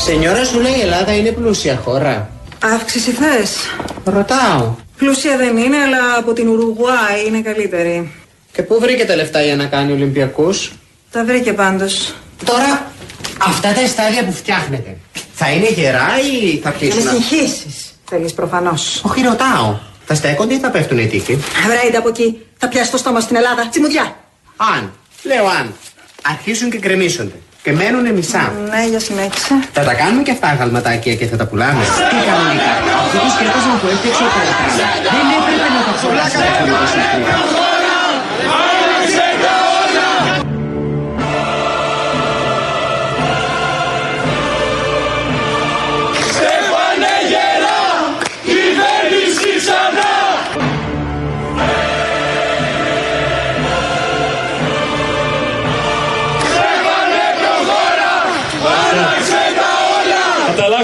Σενιόρας σου λέει η Ελλάδα είναι πλούσια χώρα. Αύξηση θες; Ρωτάω. Πλούσια δεν είναι, αλλά από την Ουρουγουάη είναι καλύτερη. Και πού βρήκε τα λεφτά για να κάνει Ολυμπιακούς; Τα βρήκε πάντως. Τώρα, αυτά τα στάδια που φτιάχνετε, θα είναι γερά ή θα Να κλείσουν. με συγχύσεις. Θέλεις προφανώς. Όχι, ρωτάω. Θα στέκονται ή θα πέφτουν οι τείχοι. Βρέιντε από εκεί. Θα πιάσει το στόμα στην Ελλάδα. Τσιμουδιά. Αν, λέω αν, αρχίσουν και κρεμίσονται και μένουν μισά. Ναι, για συνέχισε. Θα τα κάνουμε και αυτά γαλματάκια και θα τα πουλάμε. Τι κανονικά. Αυτό το σκέφτεσμα που έφτιαξε ο Καρατάς δεν έπρεπε να το χωρίσει.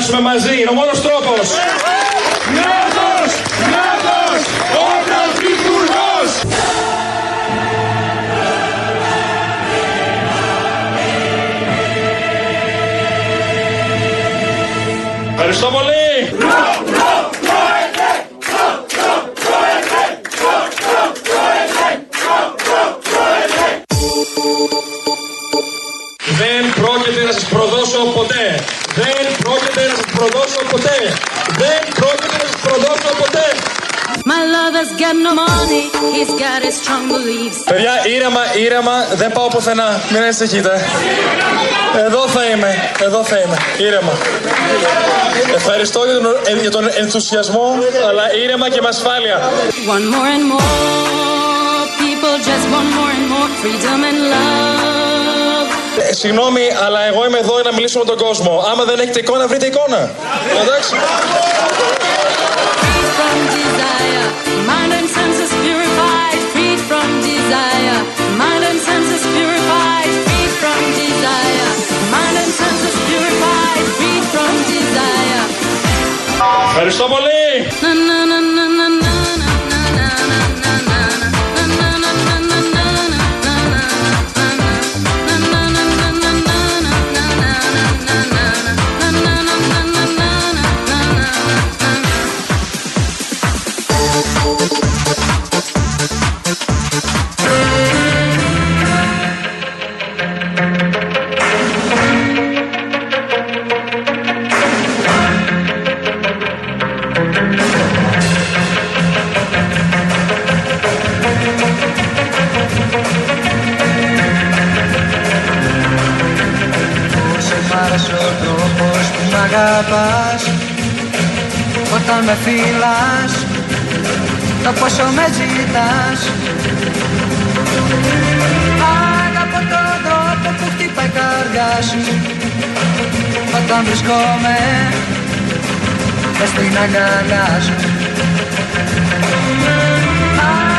Θα τα αλλάξουμε μαζί, είναι ο μόνος τρόπος. Νιώθος, νιώθος, ο πρωθυπουργός. Ευχαριστώ πολύ. Δεν πρόκειται να σας προδώσω ποτέ. Δεν πρόκειται να σας προδώσω ποτέ. Δεν πρόκειται να σας προδώσω ποτέ. My lover's got no money, he's got his strong beliefs. Παιδιά, ήρεμα, ήρεμα, δεν πάω πουθενά. Μην ανησυχείτε. Εδώ θα είμαι, εδώ θα είμαι. Ήρεμα. Ευχαριστώ για τον, ε, για τον ενθουσιασμό, αλλά ήρεμα και με ασφάλεια. One more and more people just want more and more freedom and love. Ε, συγγνώμη, αλλά εγώ είμαι εδώ για να μιλήσω με τον κόσμο. Άμα δεν έχετε εικόνα, βρείτε εικόνα. Εντάξει. Free from Όταν με φυλάς Το πόσο με ζητάς. Αγαπώ τον τρόπο που χτυπάει η καρδιά σου. Όταν βρισκόμαι μες στην αγκαλιά σου.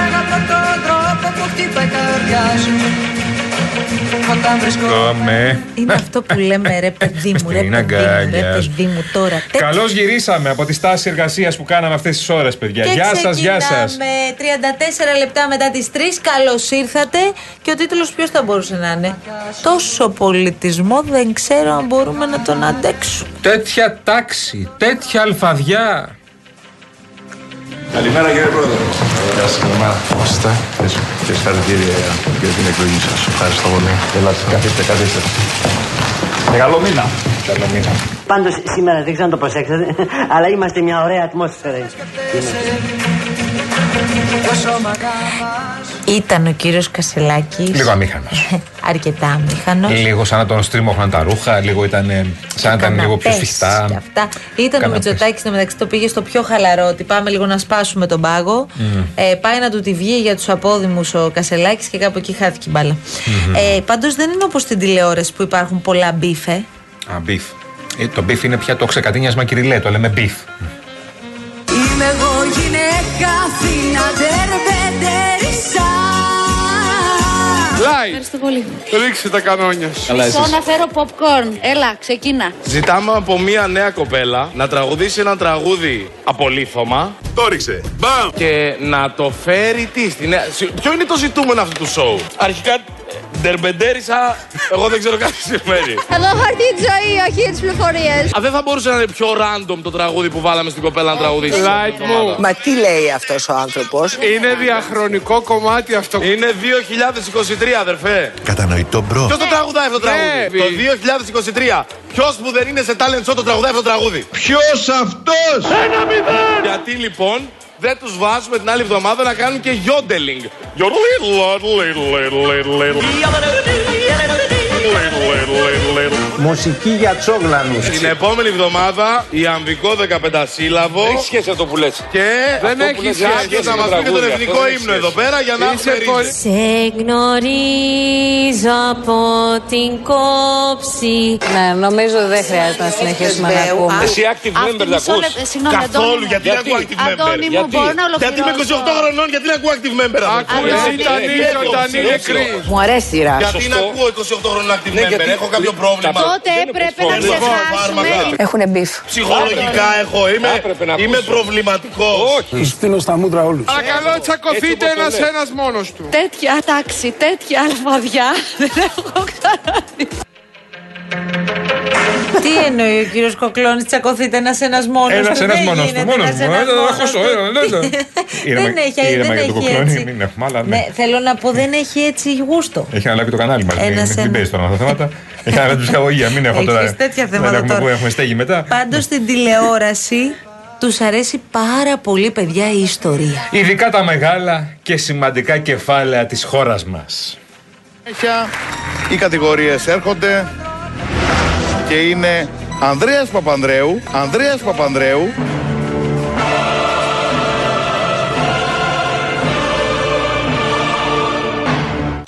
Αγαπώ τον τρόπο που χτυπάει η καρδιά σου Όταν βρισκόμαι Είναι αυτό που λέμε ρε παιδί μου, ρε Στην παιδί μου, ρε αγκαλιά σου. παιδί μου τώρα. Τέτοια Καλώς γυρίσαμε από τη στάση εργασίας που κάναμε αυτές τις ώρες, παιδιά. Και Γεια σας, γεια σας. ξεκινάμε 34 λεπτά μετά τις 3. Καλώς ήρθατε. Και ο τίτλος ποιος θα μπορούσε να είναι; Τόσο πολιτισμό δεν ξέρω αν μπορούμε να τον αντέξουμε. Τέτοια τάξη, τέτοια αλφαδιά. Καλημέρα κύριε Πρόεδρε. Γεια σας, καλημέρα. Πώς είστε. Και συγχαρητήρια για την εκλογή σας. Ευχαριστώ πολύ. Ελάτε, καθίστε, καθίστε. Και καλό μήνα. Καλό μήνα. Πάντως σήμερα δεν ξέρω αν το προσέξατε, αλλά είμαστε μια ωραία ατμόσφαιρα. Πόσο μ' αγαπάς Ήταν ο κύριος Κασελάκης. Λίγο αμήχανος. Αρκετά αμήχανος. λίγο σαν να τον στρίμωχναν τα ρούχα, λίγο ήταν, ε, σαν να ήταν λίγο πιο Καναπές σφιχτά. και αυτά. Ήταν ο Καναπές. Μητσοτάκης στο μεταξύ το πήγε στο πιο χαλαρό. Ότι πάμε λίγο να σπάσουμε τον πάγο. Ε, πάει να του τη βγει για τους απόδημους ο Κασελάκης και κάπου εκεί χάθηκε η μπάλα. Ε, Πάντως δεν είναι όπως στην τηλεόραση που υπάρχουν πολλά beef. Α, beef. Ε, το beef είναι πια το ξεκατίνιασμα κυριλέ, το λέμε beef. Είμαι εγώ γυναίκα φίνα ντερμπεντέρισσα Live. Ευχαριστώ πολύ. Ρίξε τα κανόνια σου. Μισό να φέρω popcorn. Έλα, ξεκίνα. Ζητάμε από μια νέα κοπέλα να τραγουδήσει ένα τραγούδι απολίθωμα. Το ρίξε. Μπαμ! Και να το φέρει τι στη νέα. Συ- Ποιο είναι το ζητούμενο αυτού του σόου. Αρχικά Ντερμπεντέρισσα, εγώ δεν ξέρω καν τι σημαίνει. Εδώ έχω έρθει της ζωή, όχι τις πληροφορίες. Α, δεν θα μπορούσε να είναι πιο random το τραγούδι που βάλαμε στην κοπέλα να τραγουδήσει. Light μου. Μα τι λέει αυτός ο άνθρωπος; Είναι διαχρονικό κομμάτι αυτό. Είναι 2023, αδερφέ. Κατανοητό bro. Ποιος το τραγουδάει αυτό το Ναι, τραγούδι; Το 2023. Ποιος που δεν είναι σε talent show το τραγουδάει αυτό το τραγούδι; Ποιος αυτός! Ένα μηδέν! Γιατί λοιπόν δεν τους βάζουμε την άλλη εβδομάδα να κάνουν και Yodeling, loddle, little, little, little, little. Μουσική για τσόγλανους. Την επόμενη εβδομάδα η αμβικό 15 σύλλαβο. Έχει σχέση αυτό που λες. Και Δεν αυτό έχει που λες σχέση Άκη, με θα μας τραγούδι, πείτε τον αυτό εθνικό δεν έχει ύμνο σχέση. εδώ πέρα για να Είσαι έχουμε ρύθμιση. Σε γνωρίζω από την κόψη. Ναι, νομίζω δεν χρειάζεται να συνεχίσουμε να ακούμε. Εσύ active member να ακούς; Συγγνώμη, Καθόλου, Αντώνη μου. γιατί δεν ακούω active member. Αντώνη μου, Γιατί; μπορώ να Γιατί είμαι 28 ολοκληρώσω. χρονών, γιατί δεν ακούω active member; Ακούω, Αντώνη. ήταν Γιατί ήλιο, έχω ήταν ψηλό. ήλιο. Μου αρέσει η ράση. Γιατί να Σωστό. ακούω 28 χρονών active Ναι, member, γιατί- έχω κάποιο πρόβλημα. Τότε Δεν είναι έπρεπε να προσφώνηση. ξεχάσουμε. Φάρμακα. Έχουν μπιφ. Ψυχολογικά έχω, είμαι, Έπρεπε να είμαι ακούσω. προβληματικός. Όχι. Στείλω στα μούτρα όλους. Παρακαλώ, τσακωθείτε Έτσι όπως το ένας λες. ένας μόνος του. Τέτοια τάξη, τέτοια αλφαδιά δεν έχω ξαναδεί. Τι εννοεί ο κύριος Κοκλώνης, τσακωθείτε ένας ένας μόνος του. Ένας, ένας Δεν μόνος του, γίνεται μόνος ένας μου. ένας Ε, δεν μόνος έχω του. σώμα, δεν το- Ήρεμα- Δεν έχει, ήρεμα δεν για τον έχει Κοκλώνη, έτσι. μην έχουμε, αλλά ναι. Ναι, θέλω να πω, δεν έχει έτσι γούστο. Έχει αναλάβει το κανάλι μας. Μην, Ένας, μην ένας. παίζεις τώρα αυτά τα θέματα. Έχει αναλάβει την ψυχαγωγία. Μην έχω Έχεις τώρα. τέτοια δεν θέματα έχουμε τώρα. που έχουμε στέγη μετά. Πάντως στην τηλεόραση τους αρέσει πάρα πολύ, παιδιά, η ιστορία. Ειδικά τα μεγάλα και σημαντικά κεφάλαια της χώρας μας. Οι κατηγορίες έρχονται και είναι Ανδρέας Παπανδρέου, Ανδρέας Παπανδρέου,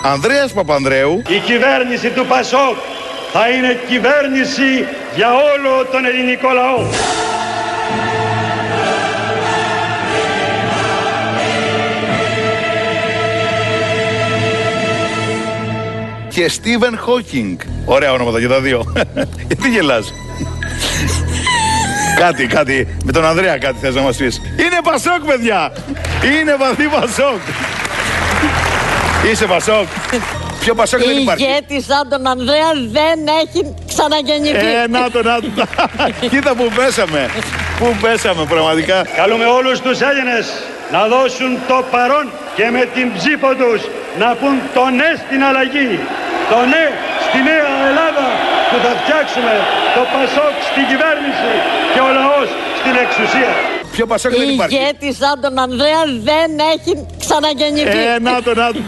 Ανδρέας Παπανδρέου, Η κυβέρνηση του Πασόκ θα είναι κυβέρνηση για όλο τον ελληνικό λαό. Και Στίβεν Χόκινγκ. Ωραία ονόματα και τα δύο. Γιατί γελάς. κάτι, κάτι. Με τον Ανδρέα κάτι θες να μας πεις. Είναι Πασόκ, παιδιά. Είναι βαθύ Πασόκ. Είσαι Πασόκ. Πιο Πασόκ δεν υπάρχει. ηγέτη σαν τον Ανδρέα δεν έχει ξαναγεννηθεί. Ε, να το, να το. Κοίτα που πέσαμε. Πού πέσαμε πραγματικά. Καλούμε όλους τους Έλληνες να δώσουν το παρόν και με την ψήφο τους να πούν το ναι στην αλλαγή. Το ναι στη νέα Ελλάδα που θα φτιάξουμε το Πασόκ στην κυβέρνηση και ο λαός στην εξουσία. Πιο Πασόκ δεν υπάρχει; ηγέτη σαν τον Ανδρέα δεν έχει ξαναγεννηθεί. Ε, να το, να το.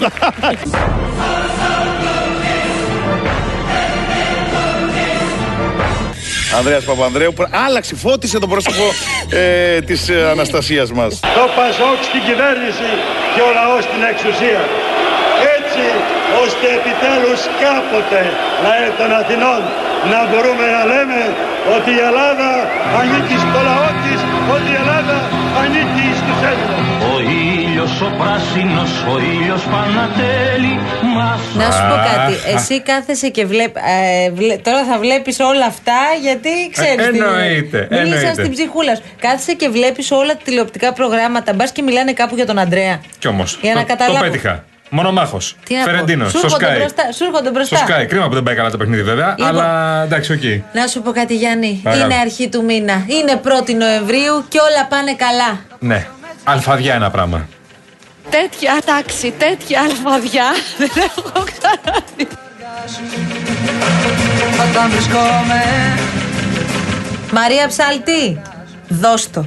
Ανδρέας Παπανδρέου πρα- άλλαξε, φώτισε το πρόσωπο ε, της ε, Αναστασίας μας. Το Πασόκ στην κυβέρνηση και ο λαός στην εξουσία. Έτσι ώστε επιτέλους κάποτε λαέ των Αθηνών να μπορούμε να λέμε ότι η Ελλάδα ανήκει στο λαό της, ότι η Ελλάδα ανήκει στους Έλληνες. Ο ήλιος ο πράσινος, ο ήλιος Πανατέλη μας Να σου πω κάτι. Εσύ κάθεσαι και βλέπει. τώρα θα βλέπεις όλα αυτά γιατί ξέρεις. Ε, εννοείται, Μίλησα εννοείται. στην ψυχούλα σου. Κάθεσαι και βλέπεις όλα τα τηλεοπτικά προγράμματα. Μπας και μιλάνε κάπου για τον Αντρέα. Κι όμως. Για να το, το καταλάβω. πέτυχα. Μονομάχος. Τι να πω. Φερεντίνο. Σου Στο έρχονται Sky. μπροστά, σου έρχονται Στο μπροστά. Sky. Κρίμα που δεν πάει καλά το παιχνίδι βέβαια. Λοιπόν. Αλλά εντάξει, οκ. Να σου πω κάτι, Γιάννη. Παρακαλώ. Είναι αρχή του μήνα. Είναι 1η Νοεμβρίου και όλα πάνε καλά. Ναι. Αλφαδιά ένα πράγμα. Τέτοια τάξη, τέτοια αλφαδιά δεν έχω ξαναδεί. Όταν βρισκόμαι Μαρία Ψαλτή, δώσ' το.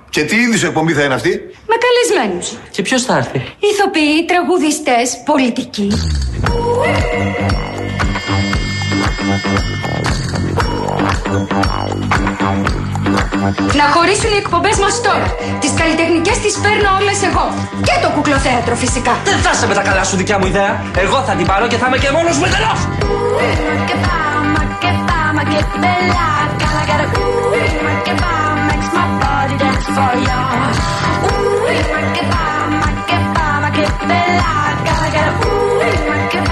Και τι είδους εκπομπή θα είναι αυτή; Με καλεσμένους. Και ποιος θα έρθει; Ηθοποιοί, τραγουδιστές, πολιτικοί. Να χωρίσουν οι εκπομπές μας τώρα. Τις καλλιτεχνικές τις παίρνω όλες εγώ. Και το κουκλοθέατρο φυσικά. Δεν θα είσαι με τα καλά σου δικιά μου ιδέα. Εγώ θα την πάρω και θα είμαι και μόνος μου εντελώς. ma che fa, ma che fa, ma che bella. Gotta dance. Ooh, make it make it make it. Gotta get a ooh, make it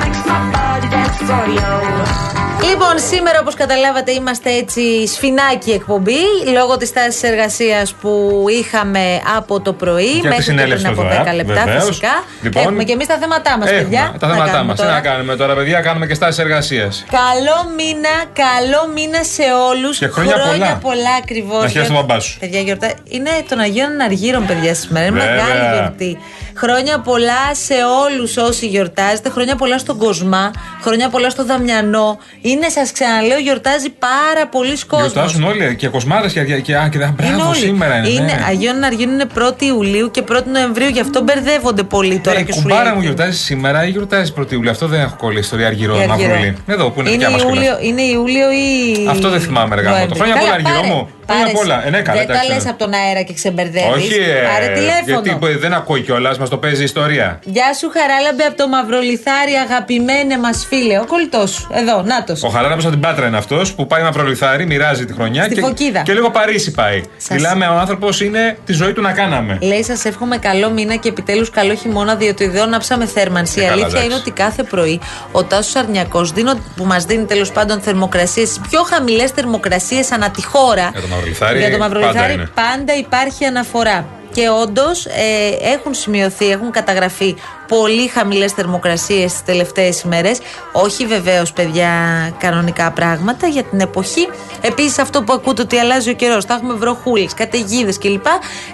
makes my body dance for you. Λοιπόν, σήμερα όπως καταλάβατε είμαστε έτσι σφινάκι εκπομπή λόγω της τάσης εργασίας που είχαμε από το πρωί τη μέχρι και συνέλευση πριν του από ΔΟΕΑ, 10 λεπτά βεβαίως. φυσικά. Λοιπόν, Έχουμε και εμείς τα θέματά μας, Έχουμε παιδιά. τα Να θέματά κάνουμε μας. Τι τώρα. να κάνουμε τώρα, παιδιά, κάνουμε και στάσεις εργασίας. Καλό μήνα, καλό μήνα σε όλους. Και χρόνια πολλά. πολλά ακριβώς. Να χαίρεσαι τον μπαμπά σου. Παιδιά, γιορτά. Είναι των Αγίων Αναργύρων, παιδιά, σήμερα. Είναι Βέβαια. μεγάλη γιορτή. Χρόνια πολλά σε όλους όσοι γιορτάζετε. Χρόνια πολλά στον Κοσμά. Χρόνια πολλά στο Δαμιανό. Είναι, σας ξαναλέω, γιορτάζει πάρα πολλοί κόσμος. Γιορτάζουν όλοι και κοσμάδε και, και, και, α, και, α, Είναι μπράβο, όλοι. σήμερα είναι. είναι ναι. Αγίων Αργύρων είναι 1η Ιουλίου και 1η Νοεμβρίου, γι' αυτό μπερδεύονται πολύ τώρα Ναι, και η σου κουμπάρα λέει. μου γιορτάζει σήμερα ή γιορτάζει πρώτη Ιουλίου. Αυτό δεν έχω κολλήσει. Ιστορία Αργυρό, Η Αργυρό. Μαυρούλη. Εδώ που είναι, είναι, δικιά μας Ιούλιο, είναι Ιούλιο ή. Αυτό δεν θυμάμαι, ρε γάμο. Το Νοέμβρη. χρόνια Καλά, πολλά, Αργυρό πάρε. μου. Χρόνια Πάρε πολλά. εσύ. Ε, ναι, καλά, Δεν τα εντάξει, λες ναι. από τον αέρα και ξεμπερδεύεις. Όχι, ε, Πάρε τηλέφωνο. γιατί που δεν ακούει κιόλας, μας το παίζει η ιστορία. Γεια σου, Χαράλαμπε από το Μαυρολιθάρι, αγαπημένε μας φίλε. Ο κολλητός σου. Εδώ, νάτος. Ο Χαράραμπο από την Πάτρα είναι αυτός που πάει μαυρολιθάρι, μοιράζει τη χρονιά Στη και, Φωκίδα. και λίγο Παρίσι πάει. Σας- Μιλάμε, ο άνθρωπος είναι τη ζωή του να κάναμε. Λέει, σας εύχομαι καλό μήνα και επιτέλους καλό χειμώνα, διότι εδώ ναψάμε θέρμανση. Ε, Η καλά, αλήθεια εντάξει. είναι ότι κάθε πρωί ο Τάσος Αρνιακός που μας δίνει τέλος πάντων θερμοκρασίες, τις πιο χαμηλές θερμοκρασίες ανά τη χώρα. Για το μαυρολιθάρι, Για το πάντα Μαυρολιθάρι είναι. πάντα υπάρχει αναφορά. Και όντως ε, έχουν σημειωθεί, έχουν καταγραφεί πολύ χαμηλές θερμοκρασίες τις τελευταίες ημέρες. Όχι βεβαίως, παιδιά, κανονικά πράγματα για την εποχή. Επίσης, αυτό που ακούτε ότι αλλάζει ο καιρός. Θα έχουμε βροχούλες, καταιγίδες κλπ.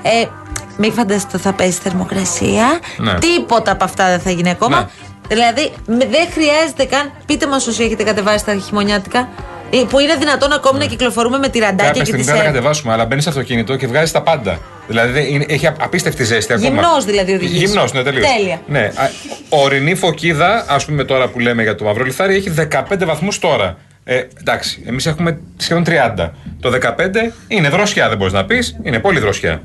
Ε, μην φανταστείτε ότι θα πέσει θερμοκρασία. Ναι. Τίποτα από αυτά δεν θα γίνει ακόμα. Ναι. Δηλαδή, με- δεν χρειάζεται καν. Πείτε μας όσοι έχετε κατεβάσει τα χειμωνιάτικα. Ε, Που είναι δυνατόν ακόμη να κυκλοφορούμε με τυραντάκια Κάποια και στιγμή τις πρέπει να κατεβάσουμε, αλλά μπαίνεις στο αυτοκίνητο και βγάζεις τα πάντα. Δηλαδή δεν- είναι- έχει απίστευτη ζέστη ακόμα. Γυμνός δηλαδή οδηγείς. Γυμνός, ναι, τελείως. Τέλεια. Ναι. α, Ορεινή φωκίδα, ας πούμε τώρα που λέμε για το μαύρο λιθάρι, έχει 15 βαθμούς τώρα. Ε, εντάξει, εμείς έχουμε σχεδόν 30. Το 15 είναι δροσιά, δεν μπορείς να πεις. Είναι πολύ δροσιά.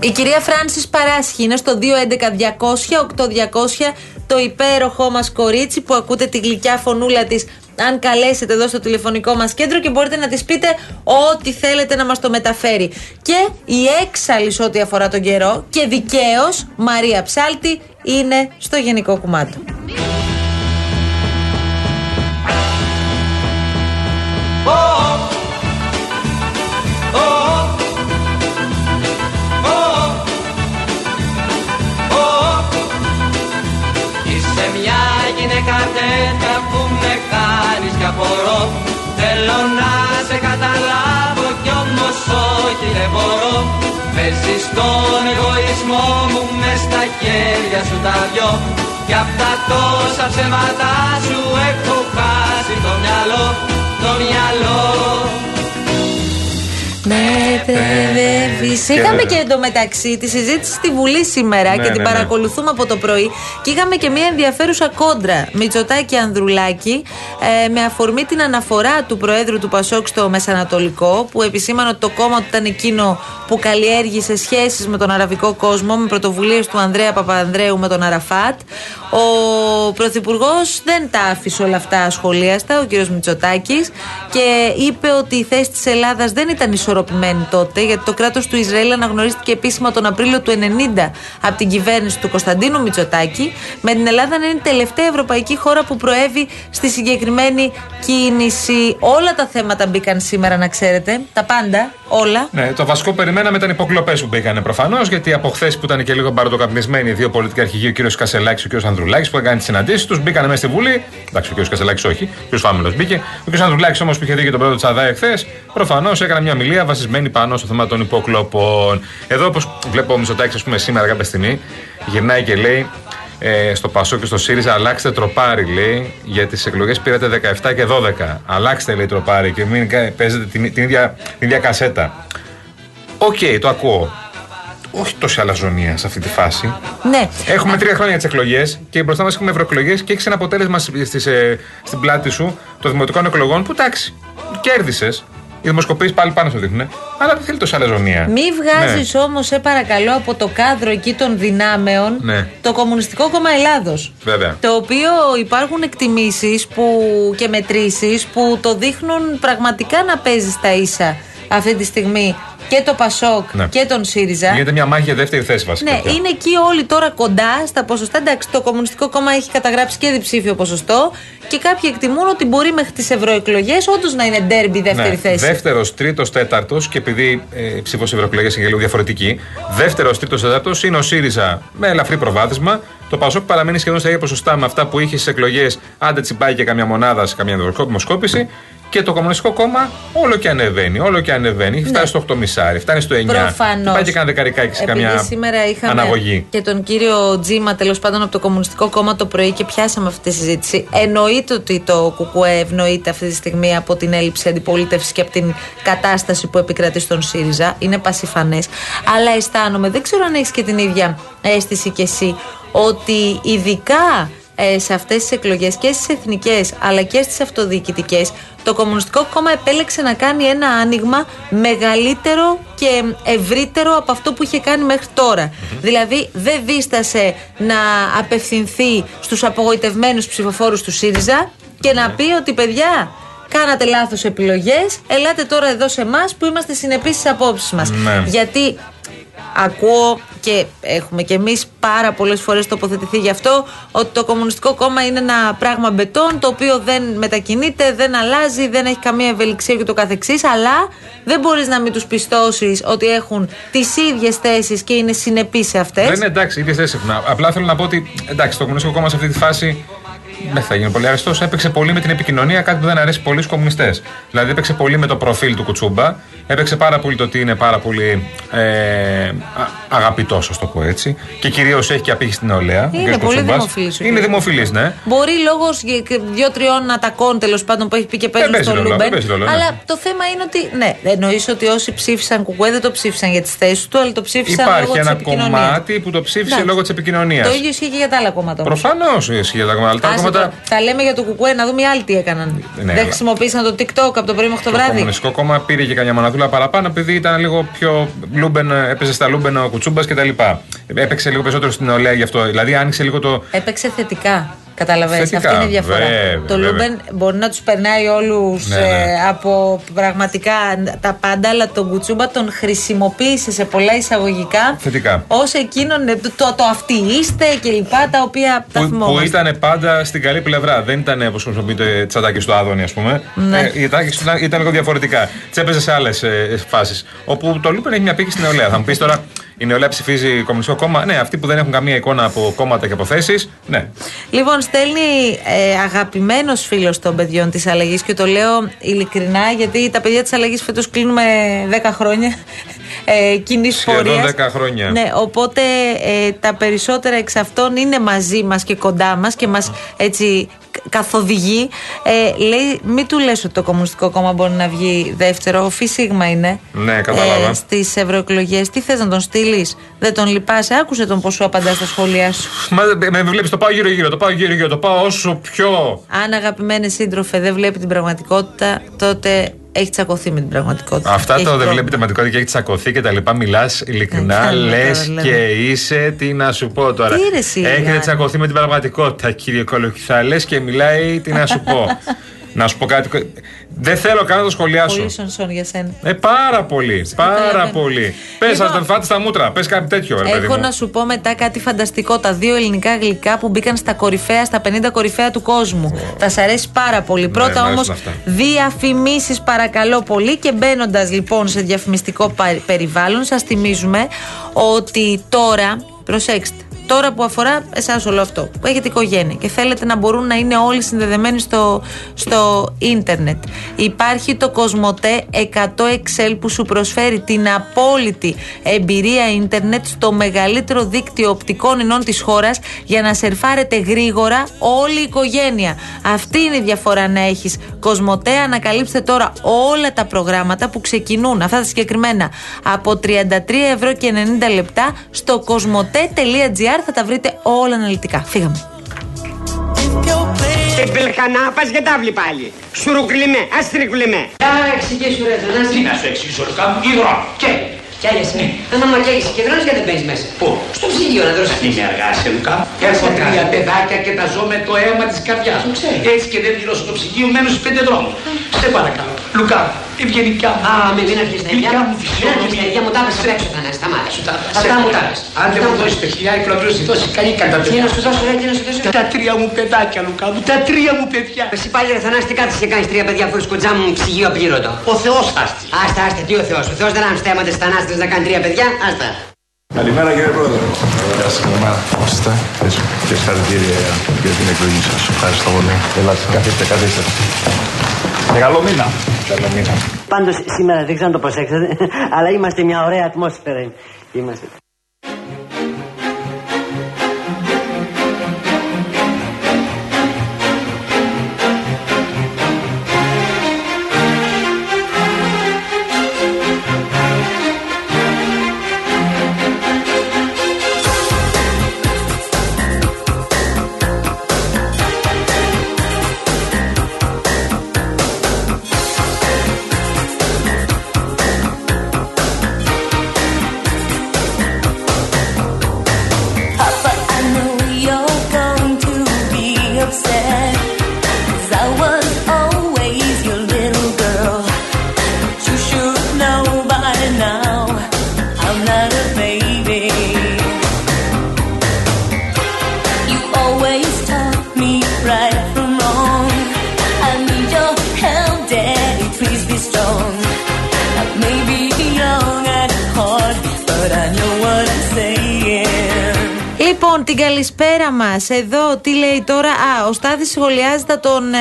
Η κυρία Φράνσης Παράσχη είναι στο 211-200-8200 το υπέροχό μας κορίτσι που ακούτε τη γλυκιά φωνούλα της. Αν καλέσετε εδώ στο τηλεφωνικό μας κέντρο και μπορείτε να της πείτε ό,τι θέλετε να μας το μεταφέρει. Και η έξαλλη σε ό,τι αφορά τον καιρό και δικαίως Μαρία Ψάλτη είναι στο γενικό κουμάντο. Γυναίκα τέτοια που με κάνεις κι απορώ. Θέλω να σε καταλάβω κι όμως όχι δεν μπορώ. Παίζεις τον εγωισμό μου μες στα χέρια σου τα δυο. Κι απ' τα τόσα ψέματα σου έχω χάσει το μυαλό Το μυαλό. Με παιδεύει. Και- Είχαμε και εντωμεταξύ τη συζήτηση στη Βουλή σήμερα Ναι, και την ναι, ναι. παρακολουθούμε από το πρωί. Και είχαμε και μια ενδιαφέρουσα κόντρα Μητσοτάκη Ανδρουλάκη ε, με αφορμή την αναφορά του Προέδρου του Πασόκ στο Μεσανατολικό που επισήμανε ότι το κόμμα του ήταν εκείνο που καλλιέργησε σχέσεις με τον αραβικό κόσμο με πρωτοβουλίες του Ανδρέα Παπανδρέου με τον Αραφάτ. Ο Πρωθυπουργός δεν τα άφησε όλα αυτά ασχολίαστα, ο κ. Μητσοτάκης, και είπε ότι η θέση της Ελλάδας δεν ήταν ισορροπημένη τότε, γιατί το κράτος του Ισραήλ αναγνωρίστηκε επίσημα τον Απρίλιο του 90 από την κυβέρνηση του Κωνσταντίνου Μητσοτάκη, με την Ελλάδα να είναι η τελευταία ευρωπαϊκή χώρα που προέβη στη συγκεκριμένη κίνηση. Όλα τα θέματα μπήκαν σήμερα, να ξέρετε. Τα πάντα, όλα. Ναι, το βασικό που περιμέναμε ήταν οι υποκλοπές που μπήκαν προφανώς, γιατί από χθες που ήταν και λίγο μπαροτοκαπνισμένοι οι δύο πολιτικοί αρχηγοί, ο κ. Κασελάκης και ο κ. Ανδρουλάκης, που έκανε τις συναντήσεις τους, μπήκαν μέσα στη Βουλή. Εντάξει, ο κ. Κασελάκης όχι, ο κ. Φάμελο μπήκε. Ο κ. Ανδρουλάκης όμως που είχε δει και τον πρόεδρο Τσαδά εχθές, προφανώς έκανε μια μιλία βασισμένη πάνω στο θέμα των υποκλοπών. Εδώ, όπως βλέπω ο Μητσοτάκης, ας πούμε, σήμερα κάποια στιγμή, γυρνάει και λέει ε, στο ΠΑΣΟΚ και στο ΣΥΡΙΖΑ, αλλάξτε τροπάρι, λέει, για τις εκλογές πήρατε 17 και 12. Αλλάξτε, λέει, τροπάρι και μην κα- παίζετε την, την, ίδια, την ίδια κασέτα. Οκ, το ακούω. Όχι τόση αλαζονία σε αυτή τη φάση. Ναι. Έχουμε τρία χρόνια τις εκλογές και μπροστά μας έχουμε ευρωεκλογές και έχεις ένα αποτέλεσμα στις, στις, ε, στην πλάτη σου των δημοτικών εκλογών που εντάξει, κέρδισες. Οι δημοσκοπήσει πάλι πάνω στο δείχνουν. Αλλά δεν θέλει τόσα λαζονία. Μη βγάζεις όμως, σε παρακαλώ, από το κάδρο εκεί των δυνάμεων Ναι. το Κομμουνιστικό Κόμμα Ελλάδος. Βέβαια. Το οποίο υπάρχουν εκτιμήσεις και μετρήσεις που το δείχνουν πραγματικά να παίζεις στα ίσα αυτή τη στιγμή και το Πασόκ Ναι. και τον ΣΥΡΙΖΑ. Γίνεται μια μάχη για δεύτερη θέση βασικά. Ναι, πια. είναι εκεί όλοι τώρα κοντά στα ποσοστά. Εντάξει, το Κομμουνιστικό Κόμμα έχει καταγράψει και διψήφιο ποσοστό και κάποιοι εκτιμούν ότι μπορεί μέχρι τις ευρωεκλογές όντως να είναι ντέρμπι δεύτερη θέση. Δεύτερος, τρίτος, τέταρτος και επειδή ε, η ψήφο ευρωεκλογές είναι λίγο διαφορετική. Δεύτερος, τρίτος, τέταρτος είναι ο ΣΥΡΙΖΑ με ελαφρύ προβάδισμα. Το ΠΑΣΟΚ παραμένει σχεδόν στα ίδια ποσοστά με αυτά που είχε στις εκλογές. Άντε τσιμπάει και καμιά μονάδα σε καμιά δημοσκόπηση. Και το Κομμουνιστικό Κόμμα όλο και ανεβαίνει, όλο και ανεβαίνει. Έχει φτάσει στο 8,5, φτάνει στο 9. Προφανώς. Και πάει και κάνα δεκαρικάκι σε Επειδή καμιά σήμερα είχαμε αναγωγή. και τον κύριο Τζίμα τέλος πάντων από το Κομμουνιστικό Κόμμα το πρωί και πιάσαμε αυτή τη συζήτηση. Εννοείται ότι το ΚΚΕ ευνοείται αυτή τη στιγμή από την έλλειψη αντιπολίτευσης και από την κατάσταση που επικρατεί στον ΣΥΡΙΖΑ. Είναι πασιφανές. Αλλά αισθάνομαι, δεν ξέρω αν έχεις και την ίδια αίσθηση κι εσύ, ότι ειδικά ε, σε αυτές τις εκλογές και στις εθνικές αλλά και στις αυτοδιοικητικές το Κομμουνιστικό Κόμμα επέλεξε να κάνει ένα άνοιγμα μεγαλύτερο και ευρύτερο από αυτό που είχε κάνει μέχρι τώρα. Δηλαδή δεν δίστασε να απευθυνθεί στους απογοητευμένους ψηφοφόρους του ΣΥΡΙΖΑ και να πει ότι παιδιά κάνατε λάθος επιλογές, ελάτε τώρα εδώ σε εμάς που είμαστε συνεπείς στις απόψεις μας. Ναι. Γιατί ακούω και έχουμε και εμείς πάρα πολλές φορές τοποθετηθεί γι' αυτό ότι το Κομμουνιστικό Κόμμα είναι ένα πράγμα μπετόν το οποίο δεν μετακινείται, δεν αλλάζει, δεν έχει καμία ευελιξία και το καθεξής αλλά δεν μπορείς να μην τους πιστώσεις ότι έχουν τις ίδιες θέσεις και είναι συνεπείς σε αυτές. Δεν είναι εντάξει, ίδιες θέσεις έχουν. Απλά θέλω να πω ότι εντάξει, το Κομμουνιστικό Κόμμα σε αυτή τη φάση δεν θα γίνει πολύ αρεστό. Έπαιξε πολύ με την επικοινωνία, κάτι που δεν αρέσει πολύ στου κομμουνιστές. Δηλαδή έπαιξε πολύ με το προφίλ του Κουτσούμπα. Έπαιξε πάρα πολύ το ότι είναι πάρα πολύ ε, αγαπητός, ας το πω έτσι. Και κυρίως έχει και απήχη στην νεολαία. ο Είναι κ. πολύ Κουτσούμπας. δημοφιλής ο Είναι κ. δημοφιλής, ναι. Μπορεί λόγω δύο-τριών ατακών τέλος πάντων που έχει πει και παίζουν παίζει στο ρόλο, Λούμπεν. δεν παίζει ρόλο, ναι. Αλλά το θέμα είναι ότι. Ναι, εννοείς ότι όσοι ψήφισαν κουκουέ δεν το ψήφισαν για τις θέσεις του, αλλά το ψήφισαν λόγω Υπάρχει της ένα επικοινωνίας. κομμάτι που το ψήφισε Εντάξει. λόγω της επικοινωνίας. Το ίδιο ισχύει και για τα άλλα κόμματα. όμως. Προφανώς ισχύει για τα κόμματα. Αλλά τα Άσε κόμματα. το. Θα λέμε για το κουκουέ να δούμε οι άλλοι τι έκαναν. Ναι, δεν αλλά- χρησιμοποίησαν το TikTok από το πρωί μέχρι το Το βράδυ. Κομμουνιστικό Κόμμα πήρε και καμιά μοναδούλα παραπάνω επειδή ήταν λίγο πιο λούμπεν, έπαιζε στα λούμπεν ο Κουτσούμπας κτλ. Έπαιξε λίγο περισσότερο στην νεολαία γι' αυτό. Δηλαδή άνοιξε λίγο το. Έπαιξε θετικά. Καταλαβαίνεις, Θετικά, αυτή είναι η διαφορά. βέβαια, το βέβαια. Λούμπεν μπορεί να τους περνάει όλους Ναι, ναι. από πραγματικά τα πάντα, αλλά τον Κουτσούμπα τον χρησιμοποίησε σε πολλά εισαγωγικά Θετικά. ως εκείνον ε, το, το αυτοί είστε και λοιπά τα οποία τα Που, που θυμόμαστε. ήταν πάντα στην καλή πλευρά. Δεν ήταν όπως χρησιμοποιείται τσατάκι στο Άδωνη, ας πούμε. Ναι. Ε, οι ατάκες ήταν, ήταν λίγο διαφορετικά. Τσέπεζε σε άλλες ε, φάσεις. Όπου το Λούπεν έχει μια πήκη στην νεολαία. Θα μου πεις τώρα, η νεολαία ψηφίζει κομμουνιστικό κόμμα. Ναι, αυτοί που δεν έχουν καμία εικόνα από κόμματα και από θέσει. Ναι. Λοιπόν, στέλνει ε, αγαπημένος φίλος των παιδιών της αλλαγής και το λέω ειλικρινά γιατί τα παιδιά της αλλαγής φέτος κλείνουμε 10 χρόνια ε, κοινή Σχεδόν πορεία. 10 χρόνια. Ναι, οπότε ε, τα περισσότερα εξ αυτών είναι μαζί μας και κοντά μας και μας έτσι κα- καθοδηγεί. Ε, λέει, μην του λες ότι το Κομμουνιστικό Κόμμα μπορεί να βγει δεύτερο. Φι σίγμα είναι. Ναι, κατάλαβα. Ε, Στις ευρωεκλογές. Τι θες να τον στείλεις, Δεν τον λυπάσαι; Άκουσε τον πώ σου απαντά στα σχόλιά σου. Μα με βλέπεις, το πάω γύρω-γύρω, το πάω γύρω-γύρω, το πάω όσο πιο. Αν αγαπημένοι σύντροφε δεν βλέπει την πραγματικότητα, τότε έχει τσακωθεί με την πραγματικότητα. Αυτά Έχει το δεν πρόβλημα. βλέπει θεματικότητα και έχει τσακωθεί και τα λοιπά. Μιλάς ειλικρινά, Ε, καλά λες τώρα, δηλαδή. και είσαι. Τι να σου πω τώρα. Τι ρε εσύ, Έχετε Γιάννη. τσακωθεί με την πραγματικότητα, κύριε Κολοκυθά. Λες και μιλάει, τι να σου πω. να σου πω κάτι. Δεν θέλω καν να το σχολιάσω. Πολύ σονσόν για σένα. Ε, πάρα πολύ. Πάρα καταλαβαίνω. πολύ. Πες, Λοιπόν, α τα φάτε στα μούτρα. Πες κάτι τέτοιο, ρε παιδί Έχω μου. να σου πω μετά κάτι φανταστικό. Τα δύο ελληνικά γλυκά που μπήκαν στα κορυφαία, στα 50 κορυφαία του κόσμου. Θα σ' αρέσει πάρα πολύ. Πρώτα Ναι, μ' όμως, αρέσουν αυτά. διαφημίσεις παρακαλώ πολύ. Και μπαίνοντας λοιπόν σε διαφημιστικό πα- περιβάλλον, σας θυμίζουμε ότι τώρα. Προσέξτε. Τώρα που αφορά εσάς όλο αυτό, που έχετε οικογένεια και θέλετε να μπορούν να είναι όλοι συνδεδεμένοι στο, στο ίντερνετ. Υπάρχει το Κοσμοτέ 100 Excel που σου προσφέρει την απόλυτη εμπειρία ίντερνετ στο μεγαλύτερο δίκτυο οπτικών ινών της χώρας για να σερφάρετε γρήγορα όλη η οικογένεια. Αυτή είναι η διαφορά να έχεις Κοσμοτέ. Ανακαλύψτε τώρα όλα τα προγράμματα που ξεκινούν, αυτά τα συγκεκριμένα, από 33 ευρώ και 90 λεπτά στο κοσμοτέ.gr θα τα βρείτε όλα αναλυτικά. Φύγαμε. If you're playing Και μπελχανάπας για τάβλη πάλι. Σουρουκλιμέ, αστρικλιμέ. Για εξηγήσου ρε Θανάση. Τι να σου εξηγήσω, Λουκά μου, υδρό. Και. Κιάγεσαι. Αν μα καίγεσαι και δρώνεις γιατί δεν παίζεις μέσα. Πού; Στο ψυγείο να δώσεις. Είμαι αργάσαι, Λουκά. Πώς Έχω αργάσαι; τρία παιδάκια και τα ζω με το αίμα της καρδιάς μου. Έτσι και δεν πληρώσω το ψυγείο, μένω στους πέντε δρόμους. Σε παρακαλώ. Λουκά, ευγενικά μου. Α, με μην αρχίσεις τα ίδια. Γλυκιά μου Μην αρχίσεις φυσιογνωμία. τα ίδια μου τα έπαιξε απ' έξω Θανάση. Σταμάτα. Αυτά μου τα έπαιξε. Αν δεν μου δώσεις το χιλιάρικο να πληρώσει, δώσεις καλή κατά Τι να σου δώσω ρε, τι να σου δώσω. Τα τρία μου παιδάκια, Λουκά μου, τα τρία μου παιδιά. Εσύ πάλι ρε Θανάση τι κάθεσαι και κάνεις τρία παιδιά αφού σκοτζά μου ψυγείο απλήρωτο. Ο Θεός άστη. Άστα, άστα, τι ο Θεός. Ο Θεός δεν άμεσα θέματα της Θανάσης να κάνει τρία παιδιά. Άστα. Καλημέρα κύριε Πρόεδρε. Γεια σας, καλημέρα. Πώς είστε; Και συγχαρητήρια για την εκλογή σας. Ευχαριστώ πολύ. Ελάτε, καθίστε, καθίστε. Και καλό μήνα. Καλό μήνα. Πάντως σήμερα δεν ξέρω αν το προσέξατε, αλλά είμαστε μια ωραία ατμόσφαιρα. Είμαστε. Baby. Την καλησπέρα μας. Εδώ τι λέει τώρα; Α, ο Στάδη σχολιάζει τα των ε,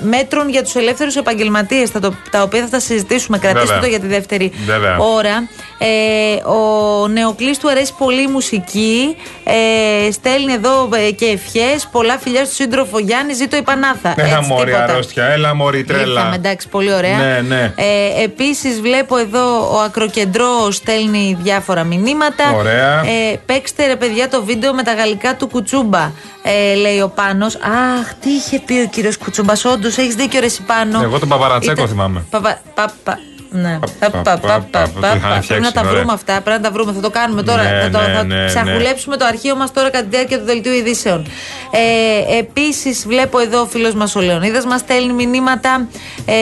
μέτρων για τους ελεύθερους επαγγελματίες, τα, το- τα οποία θα τα συζητήσουμε. Κρατήστε Βέβαια. το για τη δεύτερη Βέβαια. ώρα. Ε, ο Νεοκλής του αρέσει πολύ η μουσική. Ε, στέλνει εδώ ε, και ευχές. Πολλά φιλιά στο σύντροφο Γιάννη. Ζήτω η Πανάθα. Έλα Έτσι, μωρή τίποτα. αρρώστια, έλα μωρή τρέλα. Ήρθαμε, εντάξει, πολύ ωραία. Ναι, ναι. Ε, Επίσης, βλέπω εδώ ο Ακροκεντρός στέλνει διάφορα μηνύματα. Ωραία. Ε, παίξτε ρε παιδιά το βίντεο με τα γαλλικά του Κουτσούμπα, ε, λέει ο Πάνος. Αχ, τι είχε πει ο κύριος Κουτσούμπας. Όντως, έχεις δίκιο, ρε εσύ Πάνο. Εγώ τον Παπαρατσέκο Ήταν- θυμάμαι. Παπα- πα- πα- Ναι. πα- Πα- πα- πα- πα- πα- που πα- το είχαν πα- Πρέπει φτιάξει, να τα ωραία. βρούμε αυτά. Πρέπει να τα βρούμε. Θα το κάνουμε τώρα. Ναι, Θα το ναι, θα ναι, ναι. ψαχουλέψουμε το αρχείο μας τώρα κατά τη διάρκεια του δελτίου ειδήσεων. Ε, Επίσης, βλέπω εδώ ο φίλος μας ο Λεωνίδας μας στέλνει μηνύματα. Ε,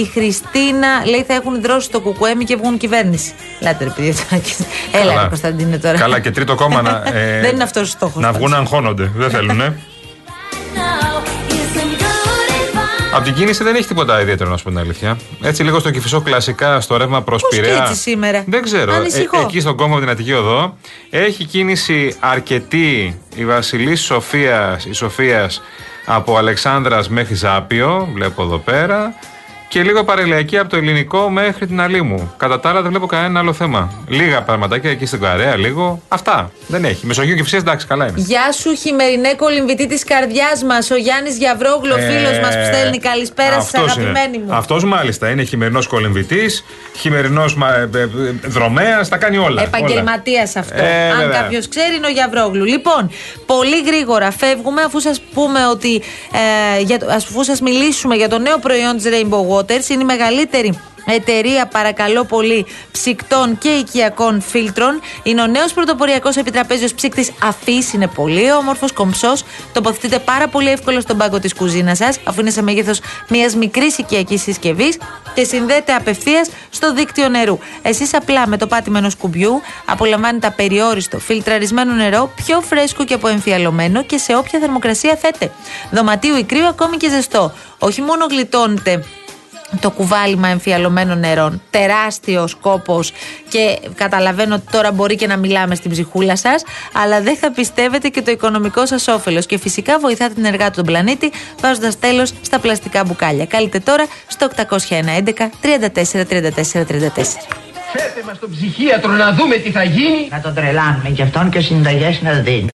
η Χριστίνα λέει θα έχουν δρώσει το κουκουέμι και βγουν κυβέρνηση. Λάτε ρε παιδιά. Έλα, Καλά. ρε Κωνσταντίνε τώρα. Καλά, και τρίτο κόμμα να. ε, Δεν είναι αυτός ο στόχος. Να βγουν να αγχώνονται. Δεν θέλουν, Από την κίνηση δεν έχει τίποτα ιδιαίτερο, να σου πω την αλήθεια. Έτσι, λίγο στο κυφισό κλασικά, στο ρεύμα προς Πώς και Πειραιά. έτσι σήμερα. Δεν ξέρω. Ανησυχώ. Ε, εκεί στον κόμμα με την Αττική Οδό έχει κίνηση αρκετή η Βασιλής Σοφίας, η Σοφίας από Αλεξάνδρας μέχρι Ζάπιο, βλέπω εδώ πέρα. Και λίγο παρελιακή από το ελληνικό μέχρι την Αλήμου. Κατά τα άλλα δεν βλέπω κανένα άλλο θέμα. Λίγα πραγματάκια εκεί στην Καρέα, λίγο. Αυτά. Δεν έχει. Μεσογείο και Φυσίας, εντάξει, καλά είναι. Γεια σου, χειμερινέ κολυμβητή της καρδιάς μας. Ο Γιάννης Γιαβρόγλου, ο φίλος μας που στέλνει καλησπέρα σα, αυτός αγαπημένοι είναι. μου. Αυτός μάλιστα είναι χειμερινός κολυμβητής, χειμερινός δρομέας, τα κάνει όλα. Επαγγελματίας αυτό. Ε, Αν βέβαια. κάποιος ξέρει, είναι ο Γιαβρόγλου. Λοιπόν, πολύ γρήγορα φεύγουμε αφού σας πούμε ότι. Ε, για, το- αφού σας μιλήσουμε για το νέο προϊόν της Rainbow Waters. Είναι η μεγαλύτερη εταιρεία, παρακαλώ πολύ, ψυκτών και οικιακών φίλτρων. Είναι ο νέος πρωτοποριακός επιτραπέζιος ψύκτης Αφής. Είναι πολύ όμορφος, κομψός. Τοποθετείται πάρα πολύ εύκολα στον πάγκο της κουζίνας σας, αφού είναι σε μέγεθος μιας μικρής οικιακής συσκευής και συνδέεται απευθείας στο δίκτυο νερού. Εσείς απλά με το πάτημα ενό κουμπιού απολαμβάνετε απεριόριστο φιλτραρισμένο νερό, πιο φρέσκο και αποεμφιαλωμένο και σε όποια θερμοκρασία θέτε. Δωματίου ή κρύο, ακόμη και ζεστό. Όχι μόνο γλιτώνετε το κουβάλιμα εμφιαλωμένων νερών. Τεράστιος κόπος και καταλαβαίνω ότι τώρα μπορεί και να μιλάμε στην ψυχούλα σας, αλλά δεν θα πιστεύετε και το οικονομικό σας όφελος. Και φυσικά βοηθάτε την εργάτη του πλανήτη βάζοντας τέλος στα πλαστικά μπουκάλια. Καλείτε τώρα στο 811 34 34 34 34. Φέρτε μας τον ψυχίατρο να δούμε τι θα γίνει. Να τον τρελάνουμε κι αυτόν και συνταγές να δίνει.